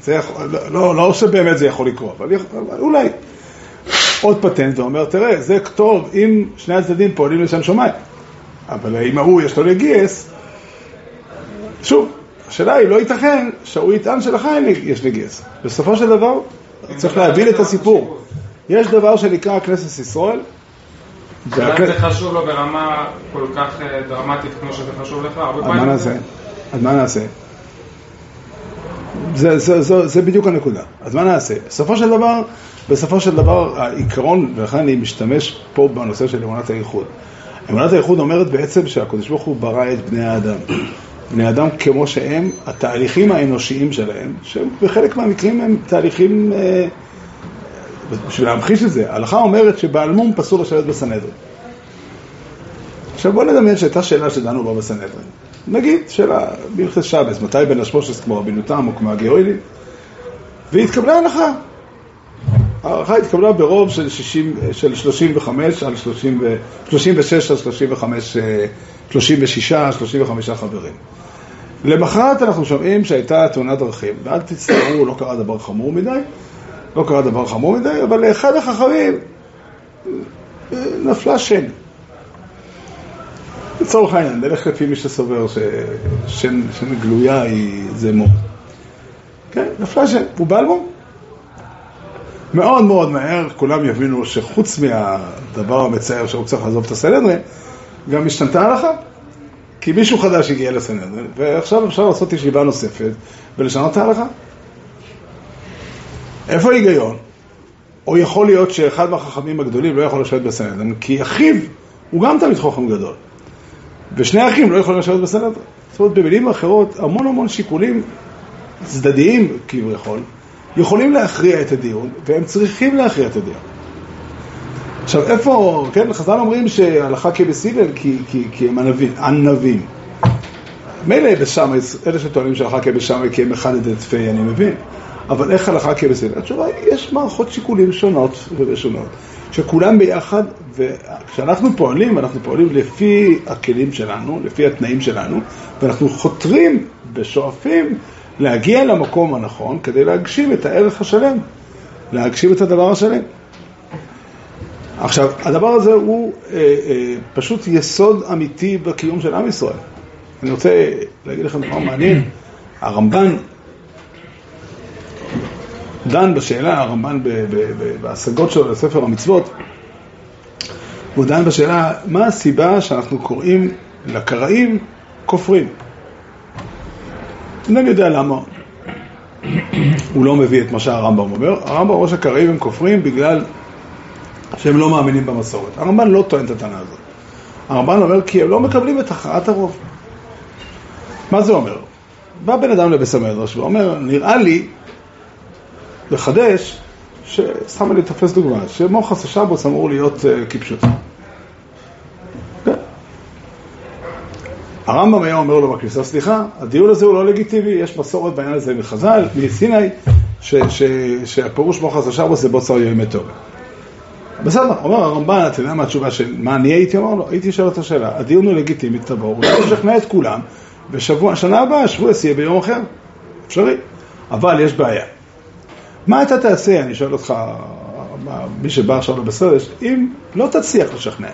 זה יכול, לא, לא, לא שבאמת זה יכול לקרות, אבל, אבל אולי. עוד פטנט ואומר, תראה, זה טוב אם שני הצדדים פועלים לשם שמיים, אבל אם ההוא יש לו לגייס, שוב, השאלה היא, לא ייתכן שהוא יטען שלך אין לי- יש לגייס. בסופו של דבר, צריך להבין את הסיפור. יש דבר שנקרא כנסת ישראל, זה חשוב לו ברמה כל כך אה, דרמטית כמו שזה חשוב לך. הרבה אז פעמים מה נעשה? אז מה נעשה? זה, זה, זה, זה בדיוק הנקודה. אז מה נעשה? בסופו של דבר, בסופו של דבר, העיקרון, ולכן אני משתמש פה בנושא של אמונת הייחוד. אמונת הייחוד אומרת בעצם שהקדוש ברוך הוא ברא את בני האדם. בני אדם כמו שהם, התהליכים האנושיים שלהם, שבחלק מהמקרים הם תהליכים, אה, בשביל להמחיש את זה, ההלכה אומרת שבעלמום פסול לשבת בסנהדרין. עכשיו בוא נדמיין שהייתה שאלה שדנו בה בסנהדרין. נגיד שאלה בהלכת שבס, מתי בין השמושס כמו רבינו תם או כמו הגאוילים, והתקבלה הנחה. ההערכה התקבלה ברוב של, 60, של 35 על 30, ו- 36 על 35, אה, 36, 35 חברים. למחרת אנחנו שומעים שהייתה תאונת דרכים, ואל תצטערו, לא קרה דבר חמור מדי, לא קרה דבר חמור מדי, אבל לאחד החכמים נפלה שן. לצורך העניין, נלך לפי מי שסובר ששן שן גלויה היא זה מום. כן, נפלה שן, הוא בעל מום. מאוד מאוד מהר כולם יבינו שחוץ מהדבר המצער שהוא צריך לעזוב את הסנהדרין, גם השתנתה ההלכה. כי מישהו חדש הגיע לסנהדרין, ועכשיו אפשר לעשות ישיבה נוספת ולשנות את ההלכה. איפה ההיגיון? או יכול להיות שאחד מהחכמים הגדולים לא יכול לשבת בסנהדרין, כי אחיו הוא גם תמיד חכם גדול. ושני האחים לא יכולים לשבת בסנהדרין. זאת אומרת, במילים אחרות, המון המון שיקולים צדדיים כביכול, יכולים להכריע את הדיון, והם צריכים להכריע את הדיון. עכשיו, איפה, כן, חז"ל אומרים שהלכה כבסיבל, כי, כי, כי הם ענבים, ענבים. מילא בשמאי, אלה שטוענים שהלכה כבשמאי כי הם אחד את דפי, אני מבין. אבל איך הלכה כבסיבל? התשובה היא, יש מערכות שיקולים שונות ושונות, שכולם ביחד, וכשאנחנו פועלים, אנחנו פועלים לפי הכלים שלנו, לפי התנאים שלנו, ואנחנו חותרים ושואפים להגיע למקום הנכון כדי להגשים את הערך השלם, להגשים את הדבר השלם. עכשיו, הדבר הזה הוא אה, אה, פשוט יסוד אמיתי בקיום של עם ישראל. אני רוצה להגיד לכם דבר מעניין. הרמב"ן דן בשאלה, הרמב"ן בהשגות שלו לספר המצוות, הוא דן בשאלה, מה הסיבה שאנחנו קוראים לקראים כופרים? אינני יודע למה. הוא לא מביא את מה שהרמב"ם אומר. הרמב"ם אומר שהקראים הם כופרים בגלל שהם לא מאמינים במסורת. הרמב"ן לא טוען את הטענה הזאת. הרמב"ן אומר כי הם לא מקבלים את הכרעת הרוב. מה זה אומר? בא בן אדם לבית המדרש ואומר, נראה לי לחדש, סתם אני תופס דוגמה, שמוחס השבוס אמור להיות uh, כפשוט. כן. הרמב"ם היה אומר לו בכניסה, סליחה, הדיון הזה הוא לא לגיטימי, יש מסורת בעניין הזה מחז"ל, מסיני, שהפירוש מוחס השבוס זה בוצר ימי טוב. בסדר, אומר הרמב"ן, אתה יודע מה התשובה של מה אני הייתי אומר לו? הייתי שואל את השאלה, הדיון הוא לגיטימי, תבואו, הוא ישכנע את כולם, ושבוע, שנה הבאה, שבוע יהיה ביום אחר, אפשרי, אבל יש בעיה. מה אתה תעשה, אני שואל אותך, מי שבא עכשיו לבסרש, אם לא תצליח לשכנע,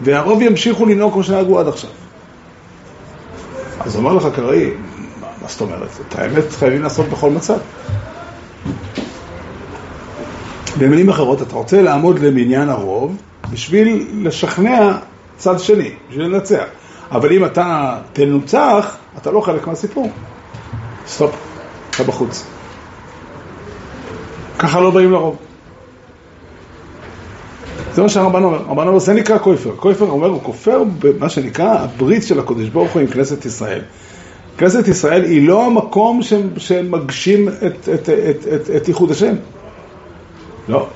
והרוב ימשיכו לנהוג כמו שנהגו עד עכשיו. אז אומר לך קראי, מה זאת אומרת? את האמת חייבים לעשות בכל מצב. במילים אחרות, אתה רוצה לעמוד למניין הרוב בשביל לשכנע צד שני, בשביל לנצח. אבל אם אתה תנוצח, אתה לא חלק מהסיפור. סטופ, אתה בחוץ. ככה לא באים לרוב. זה מה שהרמב"ן אומר. הרמב"ן אומר, זה נקרא כופר. כופר אומר, הוא כופר במה שנקרא הברית של הקודש ברוך הוא עם כנסת ישראל. כנסת ישראל היא לא המקום שמגשים את, את, את, את, את, את ייחוד השם. לא,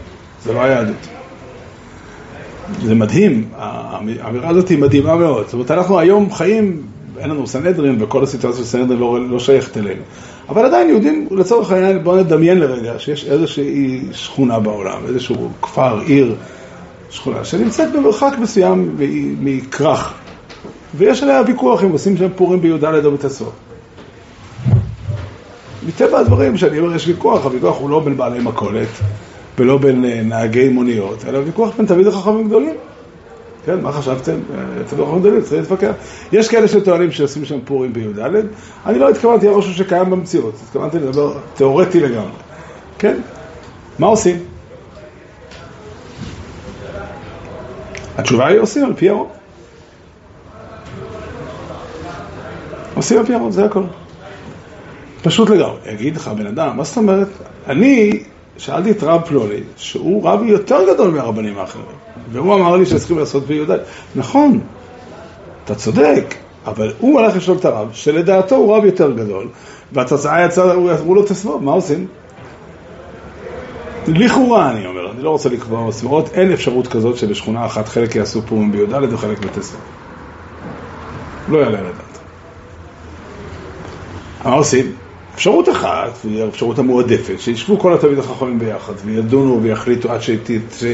זה לא היהדות. זה מדהים, האמירה הזאת היא מדהימה מאוד. זאת אומרת, אנחנו היום חיים, אין לנו סנהדרין, וכל הסיטואציה של סנהדרין לא, לא שייכת אלינו. אבל עדיין יהודים, לצורך העניין, בואו נדמיין לרגע שיש איזושהי שכונה בעולם, איזשהו כפר, עיר, שכונה, שנמצאת במרחק מסוים מכרך, ויש עליה ויכוח אם עושים שם פורים בי"ד או בתסוף. מטבע הדברים, שאני אומר יש ויכוח, הוויכוח הוא לא בין בעלי מכולת ולא בין אה, נהגי מוניות, אלא ויכוח בין תלמידי חכמים גדולים. כן, מה חשבתם? תלמידי חכמים גדולים, צריך להתווכח. יש כאלה שטוענים שעושים שם פורים בי"ד, אני לא התכוונתי למשהו שקיים במציאות, התכוונתי לדבר תיאורטי לגמרי. כן? מה עושים? התשובה היא עושים על פי הרוב. עושים על פי הרוב, זה הכל. פשוט לגמרי. יגיד לך בן אדם, מה זאת אומרת? אני שאלתי את רב פלוני, שהוא רב יותר גדול מהרבנים האחרים, והוא אמר לי שצריכים לעשות בי"ד. נכון, אתה צודק, אבל הוא הלך לשאול את הרב, שלדעתו הוא רב יותר גדול, והתוצאה יצאה, אמרו לו תסבור, מה עושים? לכאורה אני אומר, אני לא רוצה לקבוע מסמרות, אין אפשרות כזאת שבשכונה אחת חלק יעשו פורים בי"ד וחלק בתסבור. לא יעלה לדעת. מה עושים? אפשרות אחת, והיא האפשרות המועדפת, שישבו כל התלמיד החכמים ביחד וידונו ויחליטו עד, שת, ש,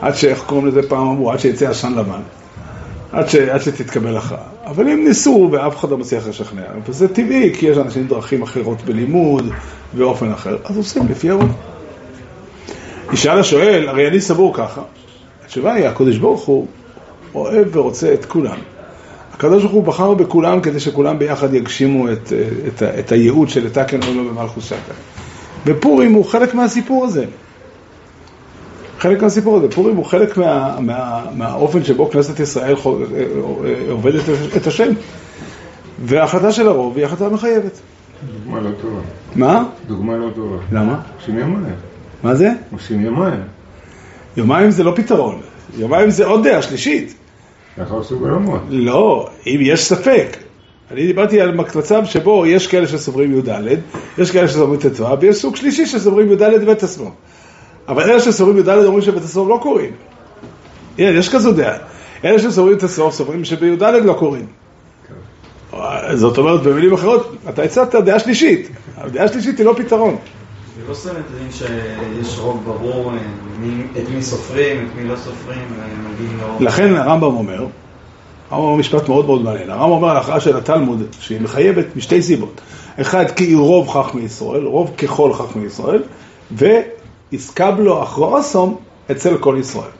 עד שאיך קוראים לזה פעם אמרו, עד שיצא עשן לבן, עד, ש, עד שתתקבל הכרעה. אבל הם ניסו ואף אחד לא מצליח לשכנע, וזה טבעי, כי יש אנשים דרכים אחרות בלימוד ואופן אחר, אז עושים לפי הרוב. ישאל השואל, הרי אני סבור ככה, התשובה היא, הקדוש ברוך הוא אוהב ורוצה את כולם. הקדוש ברוך הוא בחר בכולם כדי שכולם ביחד יגשימו את, את, את הייעוד של לתקן עולו במלכוס שקה. ופורים הוא חלק מהסיפור הזה. חלק מהסיפור הזה. פורים הוא חלק מה, מה, מהאופן שבו כנסת ישראל עובדת את השם. וההחלטה של הרוב היא החלטה מחייבת. דוגמה לא טובה. מה? דוגמה לא טובה. למה? עושים יומיים. מה זה? עושים יומיים. יומיים זה לא פתרון. יומיים זה עוד דעה שלישית. ככה עשו ברמות. לא, אם יש ספק. אני דיברתי על מצב שבו יש כאלה שסוברים י"ד, יש כאלה שסוברים ט"ו, ויש סוג שלישי שסוברים י"ד ותסמור. אבל אלה שסוברים י"ד אומרים שבתסמור לא קוראים. יש כזו דעה. אלה שסוברים תסמור סוברים שבי"ד לא קוראים. זאת אומרת, במילים אחרות, אתה הצעת דעה שלישית. הדעה השלישית היא לא פתרון. זה לא סנהדרין שיש רוב ברור את מי סופרים, את מי לא סופרים, ומגיעים לרוב. לכן הרמב"ם אומר, הרמב"ם אומר משפט מאוד מאוד מעניין, הרמב"ם אומר על ההכרעה של התלמוד שהיא מחייבת משתי סיבות, אחד כי רוב חכמי ישראל, רוב ככל חכמי ישראל, ויסקבלו אחרוסום אצל כל ישראל.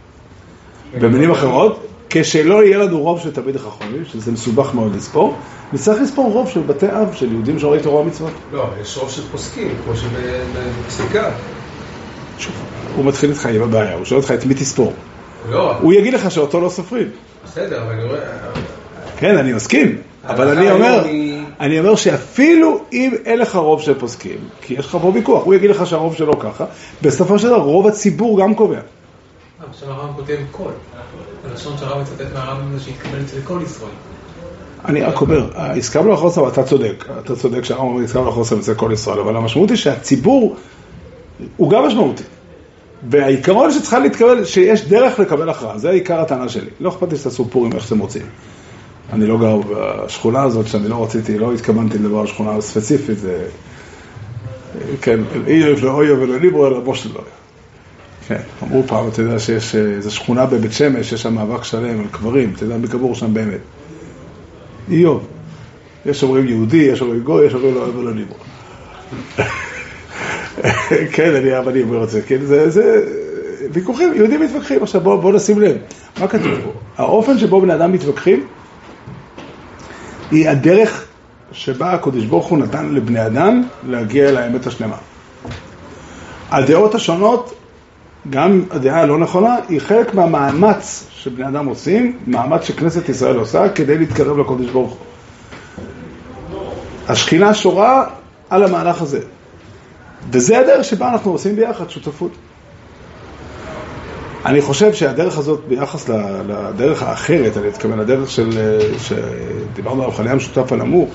במילים אחרות, כשלא יהיה לנו רוב של תלמידי חכמים, שזה מסובך מאוד לספור, נצטרך לספור רוב של בתי אב, של יהודים שומרי תורה ומצוות. לא, יש רוב של פוסקים, כמו שבפסיקה. שוב, הוא מתחיל איתך עם הבעיה, הוא שואל אותך את מי תספור. לא, הוא יגיד לך שאותו לא סופרים. בסדר, אבל אני רואה... כן, אני מסכים, אבל אני אומר, אני אומר שאפילו אם אין לך רוב של פוסקים, כי יש לך פה ויכוח, הוא יגיד לך שהרוב שלו ככה, בסופו של דבר רוב הציבור גם קובע. עכשיו הרמב"ם כותב כל. הלשון שהרב מצטט מהרמב"ם זה שהתקבל אצל כל ישראל. אני רק אומר, הסכמנו לחוסר, אתה צודק, אתה צודק שהרמב"ם הסכמנו לחוסר אצל כל ישראל, אבל המשמעות היא שהציבור הוא גם משמעותי. והעיקרון שצריכה להתקבל, שיש דרך לקבל הכרעה, זה עיקר הטענה שלי. לא אכפת לי שתעשו פורים איך שאתם רוצים. אני לא גר בשכונה הזאת, שאני לא רציתי, לא התכוונתי לדבר על שכונה ספציפית, זה... כן, אי לא אויה ולא ליברו, אלא בוש לא. כן, אמרו פעם, אתה יודע שיש איזו שכונה בבית שמש, יש שם מאבק שלם על קברים, אתה יודע מי קבור שם באמת. איוב. יש אומרים יהודי, יש אומרים גוי, יש אומרים לא אוהב ולא ליברו. כן, אני אבל אני אומר את זה, כן, זה, זה ויכוחים, יהודים מתווכחים. עכשיו בואו בוא נשים לב, מה כתוב פה? האופן שבו בני אדם מתווכחים היא הדרך שבה הקדוש ברוך הוא נתן לבני אדם להגיע אל האמת השלמה. הדעות השונות, גם הדעה הלא נכונה, היא חלק מהמאמץ שבני אדם עושים, מאמץ שכנסת ישראל עושה כדי להתקרב לקדוש ברוך הוא. השכינה שורה על המהלך הזה. וזה הדרך שבה אנחנו עושים ביחד שותפות. אני חושב שהדרך הזאת ביחס לדרך האחרת, אני מתכוון לדרך של, שדיברנו על המכנה המשותף הנמוך,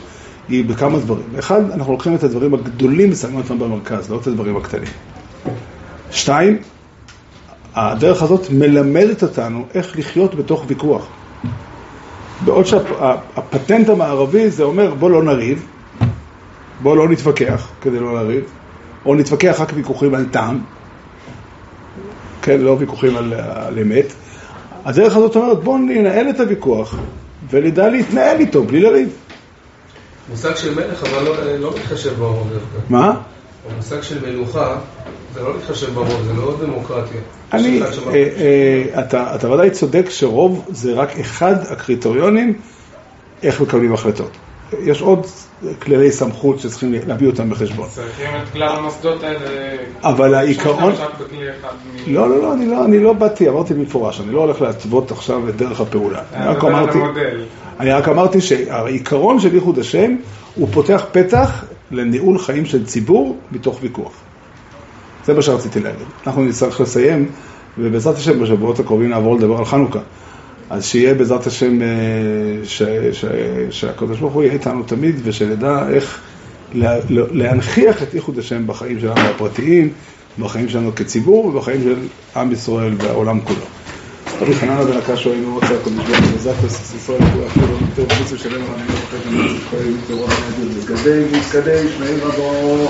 היא בכמה דברים. אחד, אנחנו לוקחים את הדברים הגדולים ושמים אותם במרכז, לא את הדברים הקטנים. שתיים, הדרך הזאת מלמדת אותנו איך לחיות בתוך ויכוח. בעוד שהפטנט המערבי זה אומר בוא לא נריב, בוא לא נתווכח כדי לא לריב, או נתווכח רק ויכוחים על טעם, כן, לא ויכוחים על, על אמת. הדרך הזאת אומרת בוא ננהל את הוויכוח ונדע להתנהל איתו בלי לריב. מושג של מלך, אבל לא- לא מתחשב ברוב דווקא. מה? המושג של מלוכה, זה לא להתחשב ברוב, זה לא דמוקרטיה. אני, אה, אה, אתה, אתה ודאי צודק שרוב זה רק אחד הקריטריונים איך מקבלים החלטות. יש עוד כללי סמכות שצריכים להביא אותם בחשבון. צריכים את כלל המוסדות האלה. אבל העיקרון- לא, לא, לא, אני לא, אני לא באתי, אמרתי במפורש, אני לא הולך להתוות עכשיו את דרך הפעולה. אני רק אמרתי. אני רק אמרתי שהעיקרון של ייחוד השם הוא פותח פתח לניהול חיים של ציבור מתוך ויכוח. זה מה שרציתי להגיד. אנחנו נצטרך לסיים, ובעזרת השם בשבועות הקרובים נעבור לדבר על חנוכה. אז שיהיה בעזרת השם, אה, שהקדוש ברוך הוא יהיה איתנו תמיד, ושנדע איך לה- להנכיח את ייחוד השם בחיים שלנו הפרטיים, בחיים שלנו כציבור, ובחיים של עם ישראל והעולם כולו. רבי חננה בן הקשו היינו רוצה הקדוש ברוך הוא בעזרת ישראל הוא אפילו יותר חוץ ושלם לא חושב שאני צריך להתקדם, מתקדם, שמעים רבו